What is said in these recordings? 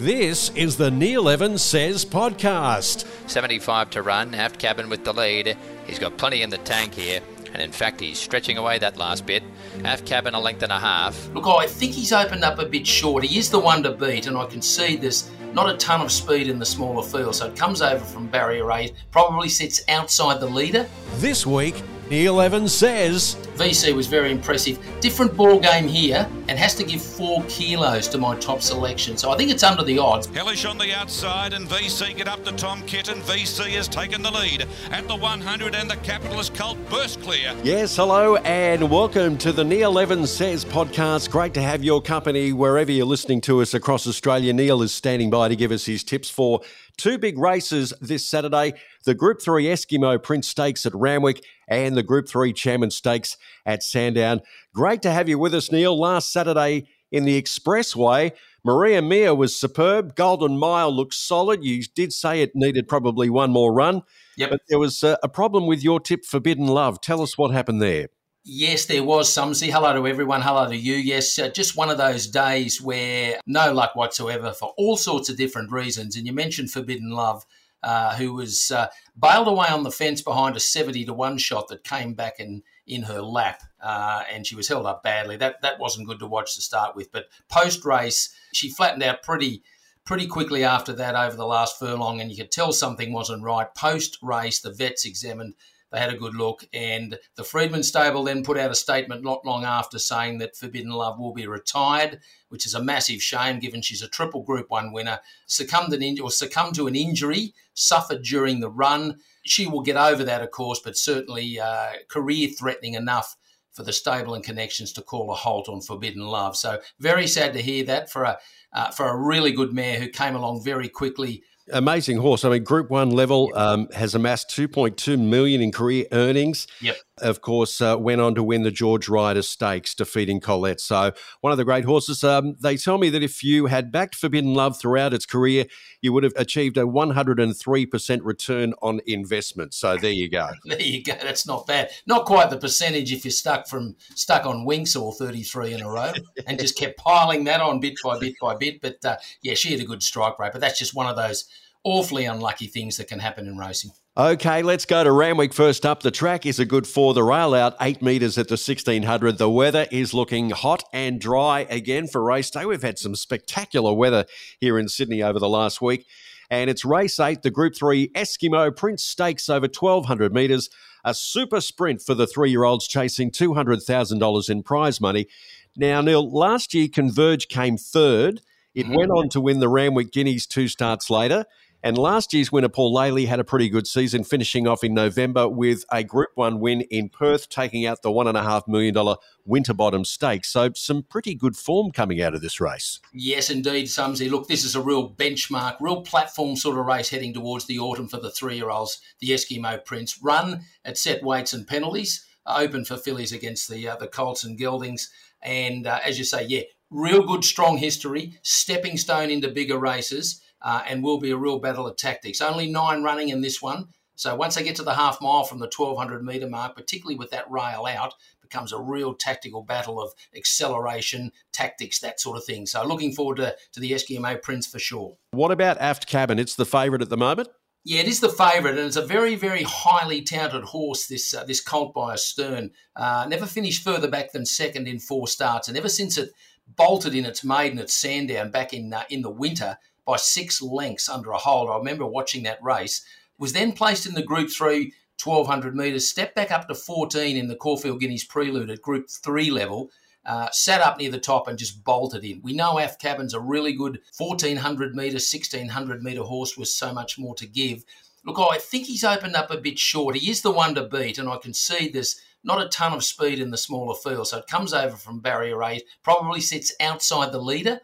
This is the Neil Evans Says podcast. 75 to run, Aft Cabin with the lead. He's got plenty in the tank here, and in fact, he's stretching away that last bit. Aft Cabin a length and a half. Look, I think he's opened up a bit short. He is the one to beat, and I can see there's not a ton of speed in the smaller field, so it comes over from barrier eight, probably sits outside the leader. This week, Neil Evans says VC was very impressive. Different ball game here, and has to give four kilos to my top selection. So I think it's under the odds. Hellish on the outside, and VC get up to Tom Kitten. VC has taken the lead at the 100, and the Capitalist Cult burst clear. Yes, hello, and welcome to the Neil Evans Says podcast. Great to have your company wherever you're listening to us across Australia. Neil is standing by to give us his tips for two big races this Saturday the Group 3 Eskimo Prince Stakes at Randwick and the Group 3 Chairman Stakes at Sandown. Great to have you with us, Neil. Last Saturday in the Expressway, Maria Mia was superb. Golden Mile looked solid. You did say it needed probably one more run. Yep. But there was a, a problem with your tip, Forbidden Love. Tell us what happened there. Yes, there was some. See, hello to everyone. Hello to you. Yes, uh, just one of those days where no luck whatsoever for all sorts of different reasons. And you mentioned Forbidden Love. Uh, who was uh, bailed away on the fence behind a 70 to 1 shot that came back in, in her lap, uh, and she was held up badly. That, that wasn't good to watch to start with. But post race, she flattened out pretty pretty quickly after that over the last furlong, and you could tell something wasn't right. Post race, the vets examined they had a good look. And the Freedman stable then put out a statement not long after saying that Forbidden Love will be retired, which is a massive shame given she's a triple Group One winner. Succumbed an in- or succumbed to an injury suffered during the run. She will get over that, of course, but certainly uh, career threatening enough for the stable and connections to call a halt on Forbidden Love. So very sad to hear that for a uh, for a really good mare who came along very quickly amazing horse. I mean, Group One level um, has amassed 2.2 million in career earnings. Yep. Of course, uh, went on to win the George Ryder Stakes, defeating Colette. So one of the great horses. Um, they tell me that if you had backed Forbidden Love throughout its career, you would have achieved a 103% return on investment. So there you go. there you go. That's not bad. Not quite the percentage if you're stuck from stuck on Winx for 33 in a row and just kept piling that on bit by bit by bit. But uh, yeah, she had a good strike rate. But that's just one of those awfully unlucky things that can happen in racing. Okay, let's go to Randwick first up. The track is a good four. The rail out eight metres at the 1600. The weather is looking hot and dry again for race day. We've had some spectacular weather here in Sydney over the last week. And it's race eight, the Group 3 Eskimo Prince Stakes over 1200 metres. A super sprint for the three year olds chasing $200,000 in prize money. Now, Neil, last year Converge came third. It mm-hmm. went on to win the Randwick Guineas two starts later. And last year's winner, Paulele, had a pretty good season, finishing off in November with a Group 1 win in Perth, taking out the $1.5 million Winterbottom Stakes. So, some pretty good form coming out of this race. Yes, indeed, Sumsy. Look, this is a real benchmark, real platform sort of race heading towards the autumn for the three year olds, the Eskimo Prince. Run at set weights and penalties, open for fillies against the, uh, the Colts and Geldings. And uh, as you say, yeah, real good, strong history, stepping stone into bigger races uh, and will be a real battle of tactics. Only nine running in this one. So once they get to the half mile from the 1200 metre mark, particularly with that rail out, becomes a real tactical battle of acceleration, tactics, that sort of thing. So looking forward to, to the Eskimo Prince for sure. What about Aft Cabin? It's the favourite at the moment. Yeah, it is the favourite, and it's a very, very highly touted horse. This uh, this colt by Astern uh, never finished further back than second in four starts, and ever since it bolted in its maiden at Sandown back in uh, in the winter, by six lengths under a hold. I remember watching that race. Was then placed in the Group 3 1200 metres, stepped back up to 14 in the Caulfield Guineas Prelude at Group 3 level, uh, sat up near the top and just bolted in. We know Aft Cabin's a really good 1400 metre, 1600 metre horse with so much more to give. Look, I think he's opened up a bit short. He is the one to beat, and I can see there's not a ton of speed in the smaller field. So it comes over from barrier eight, probably sits outside the leader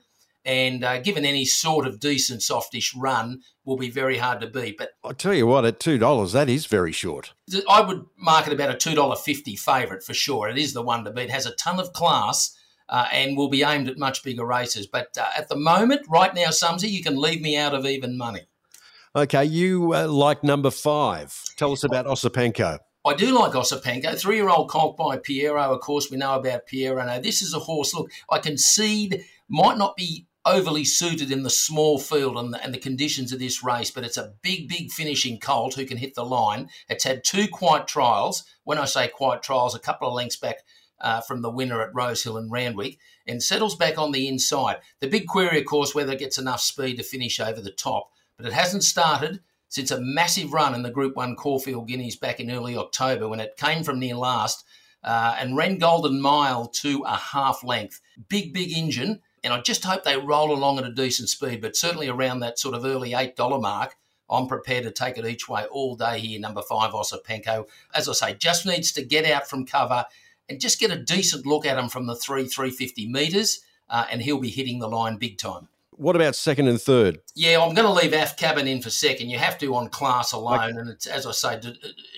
and uh, given any sort of decent softish run will be very hard to beat. But I'll tell you what, at two dollars, that is very short. I would mark it about a two dollar fifty favourite for sure. It is the one to beat. Has a ton of class. Uh, and will be aimed at much bigger races. But uh, at the moment, right now, Sumsy, you can leave me out of even money. Okay, you uh, like number five. Tell us about Osipenko. I do like Osipenko, three year old colt by Pierro. Of course, we know about Pierro. Now, this is a horse, look, I concede might not be overly suited in the small field and the, and the conditions of this race, but it's a big, big finishing colt who can hit the line. It's had two quiet trials. When I say quiet trials, a couple of lengths back uh, from the winner at Rosehill and Randwick and settles back on the inside. The big query, of course, whether it gets enough speed to finish over the top, but it hasn't started since a massive run in the Group 1 Caulfield Guineas back in early October when it came from near last uh, and ran Golden Mile to a half length. Big, big engine. And I just hope they roll along at a decent speed, but certainly around that sort of early $8 mark. I'm prepared to take it each way all day here, number five, Osipenko. As I say, just needs to get out from cover and just get a decent look at him from the three, 350 metres, uh, and he'll be hitting the line big time. What about second and third? Yeah, I'm going to leave Aft Cabin in for second. You have to on class alone, okay. and it's as I say,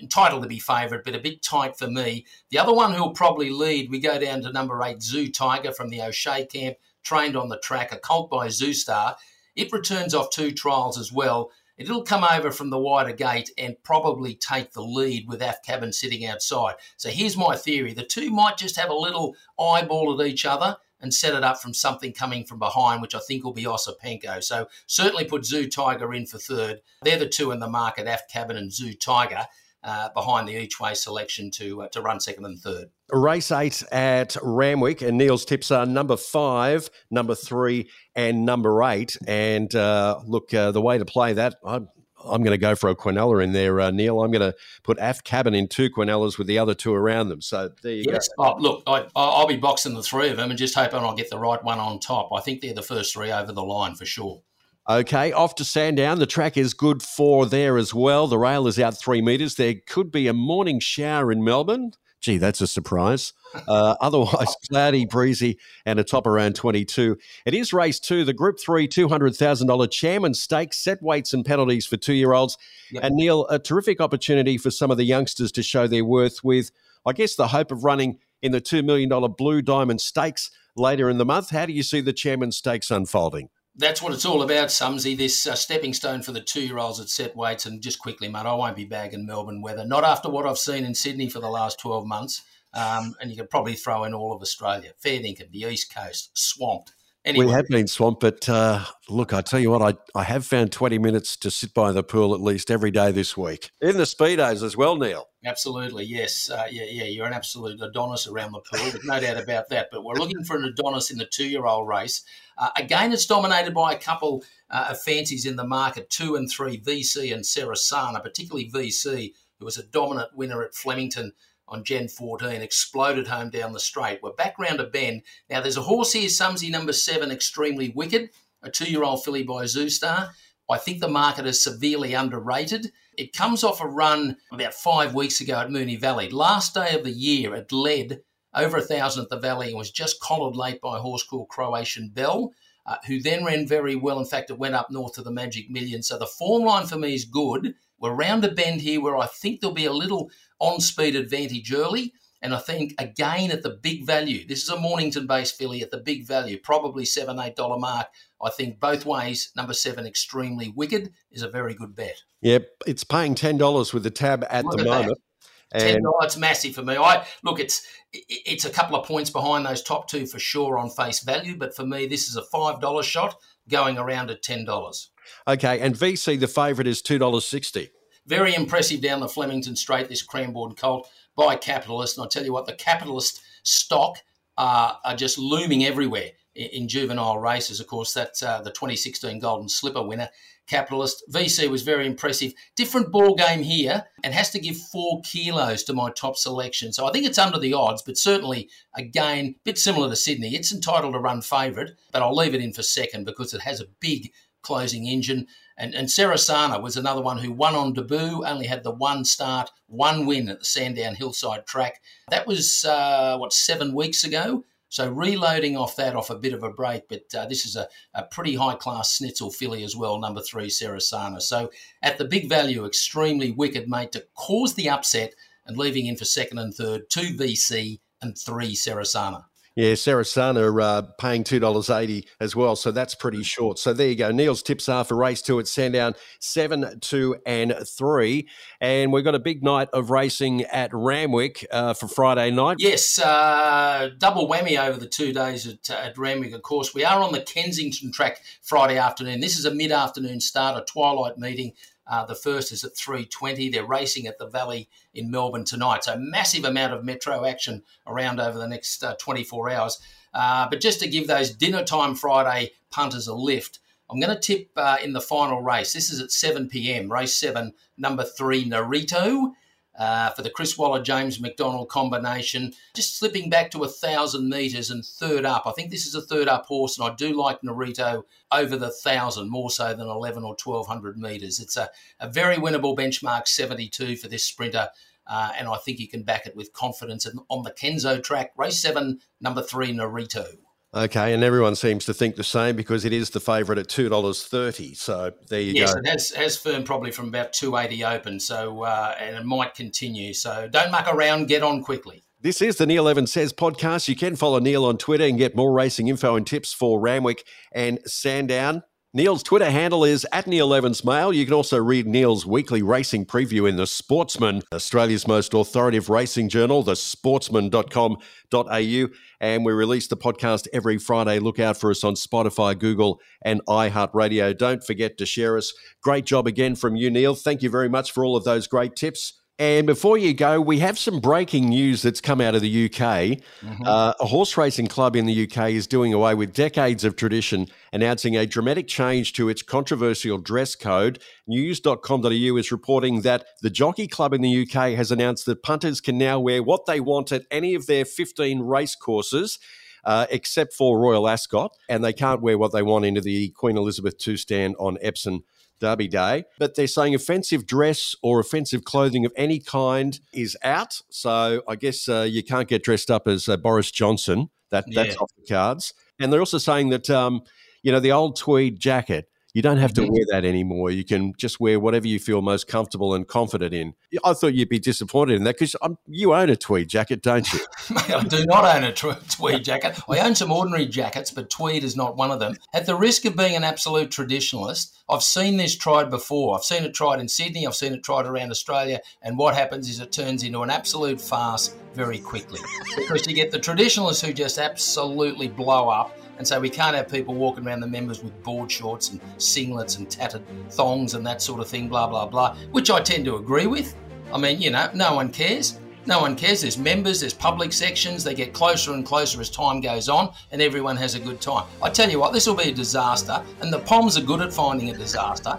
entitled to be favourite, but a bit tight for me. The other one who'll probably lead, we go down to number eight, Zoo Tiger from the O'Shea camp, trained on the track, a colt by Zoustar. It returns off two trials as well. It'll come over from the wider gate and probably take the lead with Aft Cabin sitting outside. So here's my theory: the two might just have a little eyeball at each other and set it up from something coming from behind, which I think will be Osipenko. So certainly put Zoo Tiger in for third. They're the two in the market, Aft Cabin and Zoo Tiger. Uh, behind the each way selection to uh, to run second and third. Race eight at Randwick, and Neil's tips are number five, number three, and number eight. And uh, look, uh, the way to play that, I'm, I'm going to go for a Quinella in there, uh, Neil. I'm going to put Aft Cabin in two Quinellas with the other two around them. So there you yes. go. Oh, look, I, will be boxing the three of them and just hoping I'll get the right one on top. I think they're the first three over the line for sure. Okay, off to Sandown. The track is good for there as well. The rail is out three metres. There could be a morning shower in Melbourne. Gee, that's a surprise. Uh, otherwise, cloudy, breezy, and a top around 22. It is race two, the Group 3 $200,000 Chairman Stakes, set weights and penalties for two year olds. Yep. And Neil, a terrific opportunity for some of the youngsters to show their worth with, I guess, the hope of running in the $2 million Blue Diamond Stakes later in the month. How do you see the Chairman Stakes unfolding? That's what it's all about, Sumsy. This uh, stepping stone for the two-year-olds at set weights. And just quickly, mate, I won't be bagging Melbourne weather. Not after what I've seen in Sydney for the last 12 months. Um, and you could probably throw in all of Australia. Fair dinkum, the East Coast, swamped. Anyway. We have been swamped, but uh, look, I tell you what, I, I have found 20 minutes to sit by the pool at least every day this week. In the Speedos as well, Neil. Absolutely, yes. Uh, yeah, yeah, you're an absolute Adonis around the pool, no doubt about that. But we're looking for an Adonis in the two year old race. Uh, again, it's dominated by a couple uh, of fancies in the market two and three, VC and Sarasana, particularly VC, who was a dominant winner at Flemington on Gen 14, exploded home down the straight. We're back round a bend. Now, there's a horse here, Sumsy number seven, Extremely Wicked, a two year old filly by Zoustar. I think the market is severely underrated. It comes off a run about five weeks ago at Moonee Valley. Last day of the year, it led over a thousand at the Valley and was just collared late by a horse called Croatian Bell, Uh, who then ran very well. In fact, it went up north to the Magic Million. So the form line for me is good. We're round a bend here where I think there'll be a little on speed advantage early. And I think again at the big value, this is a Mornington based filly at the big value, probably seven, eight dollar mark. I think both ways, number seven, extremely wicked, is a very good bet. Yep, it's paying ten dollars with the tab at look the at moment. Ten it's massive for me. I look, it's it's a couple of points behind those top two for sure on face value, but for me, this is a five dollar shot going around at ten dollars. Okay, and VC the favourite is two dollars sixty. Very impressive down the Flemington Straight, this Cranbourne colt by Capitalist. And I tell you what, the Capitalist stock uh, are just looming everywhere in, juvenile races. Of course, that's uh, the 2016 Golden Slipper winner, Capitalist. VC was very impressive. Different ball game here and has to give four kilos to my top selection. So I think it's under the odds, but certainly, again, a bit similar to Sydney. It's entitled to run favourite, but I'll leave it in for second because it has a big closing engine. And, and Sarasana was another one who won on debut, only had the one start, one win at the Sandown Hillside track. That was, uh, what, seven weeks ago? So reloading off that off a bit of a break, but uh, this is a, a pretty high class Snitzel filly as well, number three, Sarasana. So at the big value, extremely wicked, mate, to cause the upset and leaving in for second and third, two VC and three Sarasana. Yeah, Sarah are uh, paying $2.80 as well. So that's pretty short. So there you go. Neil's tips are for race two at Sandown 7, 2, and 3. And we've got a big night of racing at Randwick uh, for Friday night. Yes, uh, double whammy over the two days at, at Randwick, of course. We are on the Kensington track Friday afternoon. This is a mid afternoon start, a twilight meeting. Uh, the first is at 3.20. They're racing at the Valley in Melbourne tonight. So massive amount of metro action around over the next uh, 24 hours. Uh, but just to give those dinner time Friday punters a lift, I'm going to tip uh, in the final race. This is at 7 p.m. Race 7, number 3, Narito uh, for the Chris Waller James McDonald combination. Just slipping back to a thousand metres and third up. I think this is a third up horse, and I do like Narito over the thousand more so than 11 or 1200 metres. It's a, a very winnable benchmark 72 for this sprinter. Uh, and I think you can back it with confidence and on the Kenzo track. Race seven, number three, Narito. Okay, and everyone seems to think the same because it is the favourite at two dollars thirty. So there you yes, go. Yes, it has, firmed probably from about two eighty open. So uh, and it might continue. So don't muck around. Get on quickly. This is the Neil Evans Says podcast. You can follow Neil on Twitter and get more racing info and tips for Randwick and Sandown. Neil's Twitter handle is at Neil Evans Mail. You can also read Neil's weekly racing preview in The Sportsman, Australia's most authoritative racing journal, thesportsman.com.au. And we release the podcast every Friday. Look out for us on Spotify, Google, and iHeartRadio. Don't forget to share us. Great job again from you, Neil. Thank you very much for all of those great tips. And before you go, we have some breaking news that's come out of the UK. Mm-hmm. Uh, a horse racing club in the UK is doing away with decades of tradition, announcing a dramatic change to its controversial dress code. News.com.au is reporting that the Jockey Club in the UK has announced that punters can now wear what they want at any of their 15 race courses. Uh, except for Royal Ascot, and they can't wear what they want into the Queen Elizabeth II stand on Epsom Derby Day. But they're saying offensive dress or offensive clothing of any kind is out. So I guess uh, you can't get dressed up as uh, Boris Johnson. That that's yeah. off the cards. And they're also saying that um, you know the old tweed jacket you don't have to mm-hmm. wear that anymore. You can just wear whatever you feel most comfortable and confident in. I thought you'd be disappointed in that because you own a tweed jacket, don't you? I do not own a tweed jacket. I own some ordinary jackets, but tweed is not one of them. At the risk of being an absolute traditionalist, I've seen this tried before. I've seen it tried in Sydney. I've seen it tried around Australia. And what happens is it turns into an absolute farce very quickly because you get the traditionalists who just absolutely blow up and so we can't have people walking around the members with board shorts and singlets and tattered thongs and that sort of thing, blah, blah, blah, which I tend to agree with. I mean, you know, no one cares. No one cares. There's members, there's public sections. They get closer and closer as time goes on, and everyone has a good time. I tell you what, this will be a disaster, and the Poms are good at finding a disaster.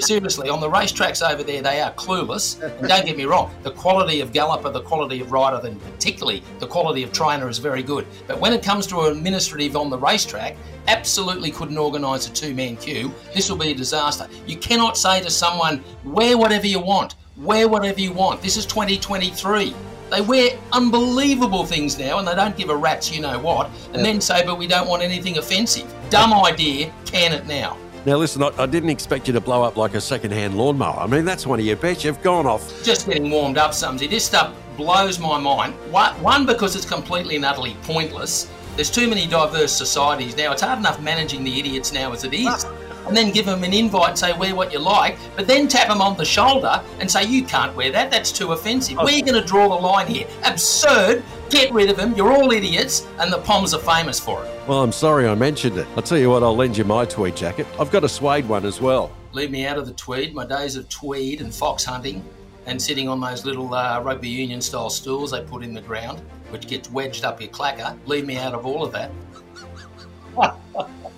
Seriously, on the racetracks over there, they are clueless. And don't get me wrong, the quality of galloper, the quality of rider, then particularly the quality of trainer is very good. But when it comes to administrative on the racetrack, absolutely couldn't organise a two man queue. This will be a disaster. You cannot say to someone, wear whatever you want wear whatever you want. This is 2023. They wear unbelievable things now and they don't give a rat's you know what, and then say, but we don't want anything offensive. Dumb idea, can it now. Now, listen, I, I, didn't expect you to blow up like a second-hand lawnmower. I mean, that's one of your bets. You've gone off. Just getting warmed up, Sumsy. This stuff blows my mind. One, because it's completely and utterly pointless. There's too many diverse societies now. It's hard enough managing the idiots now as it is ah. And then give them an invite and say, wear what you like, but then tap them on the shoulder and say, you can't wear that, that's too offensive. We're going to draw the line here. Absurd. Get rid of them. You're all idiots, and the Poms are famous for it. Well, I'm sorry I mentioned it. I'll tell you what, I'll lend you my tweed jacket. I've got a suede one as well. Leave me out of the tweed. My days of tweed and fox hunting and sitting on those little uh, rugby union style stools they put in the ground, which gets wedged up your clacker. Leave me out of all of that.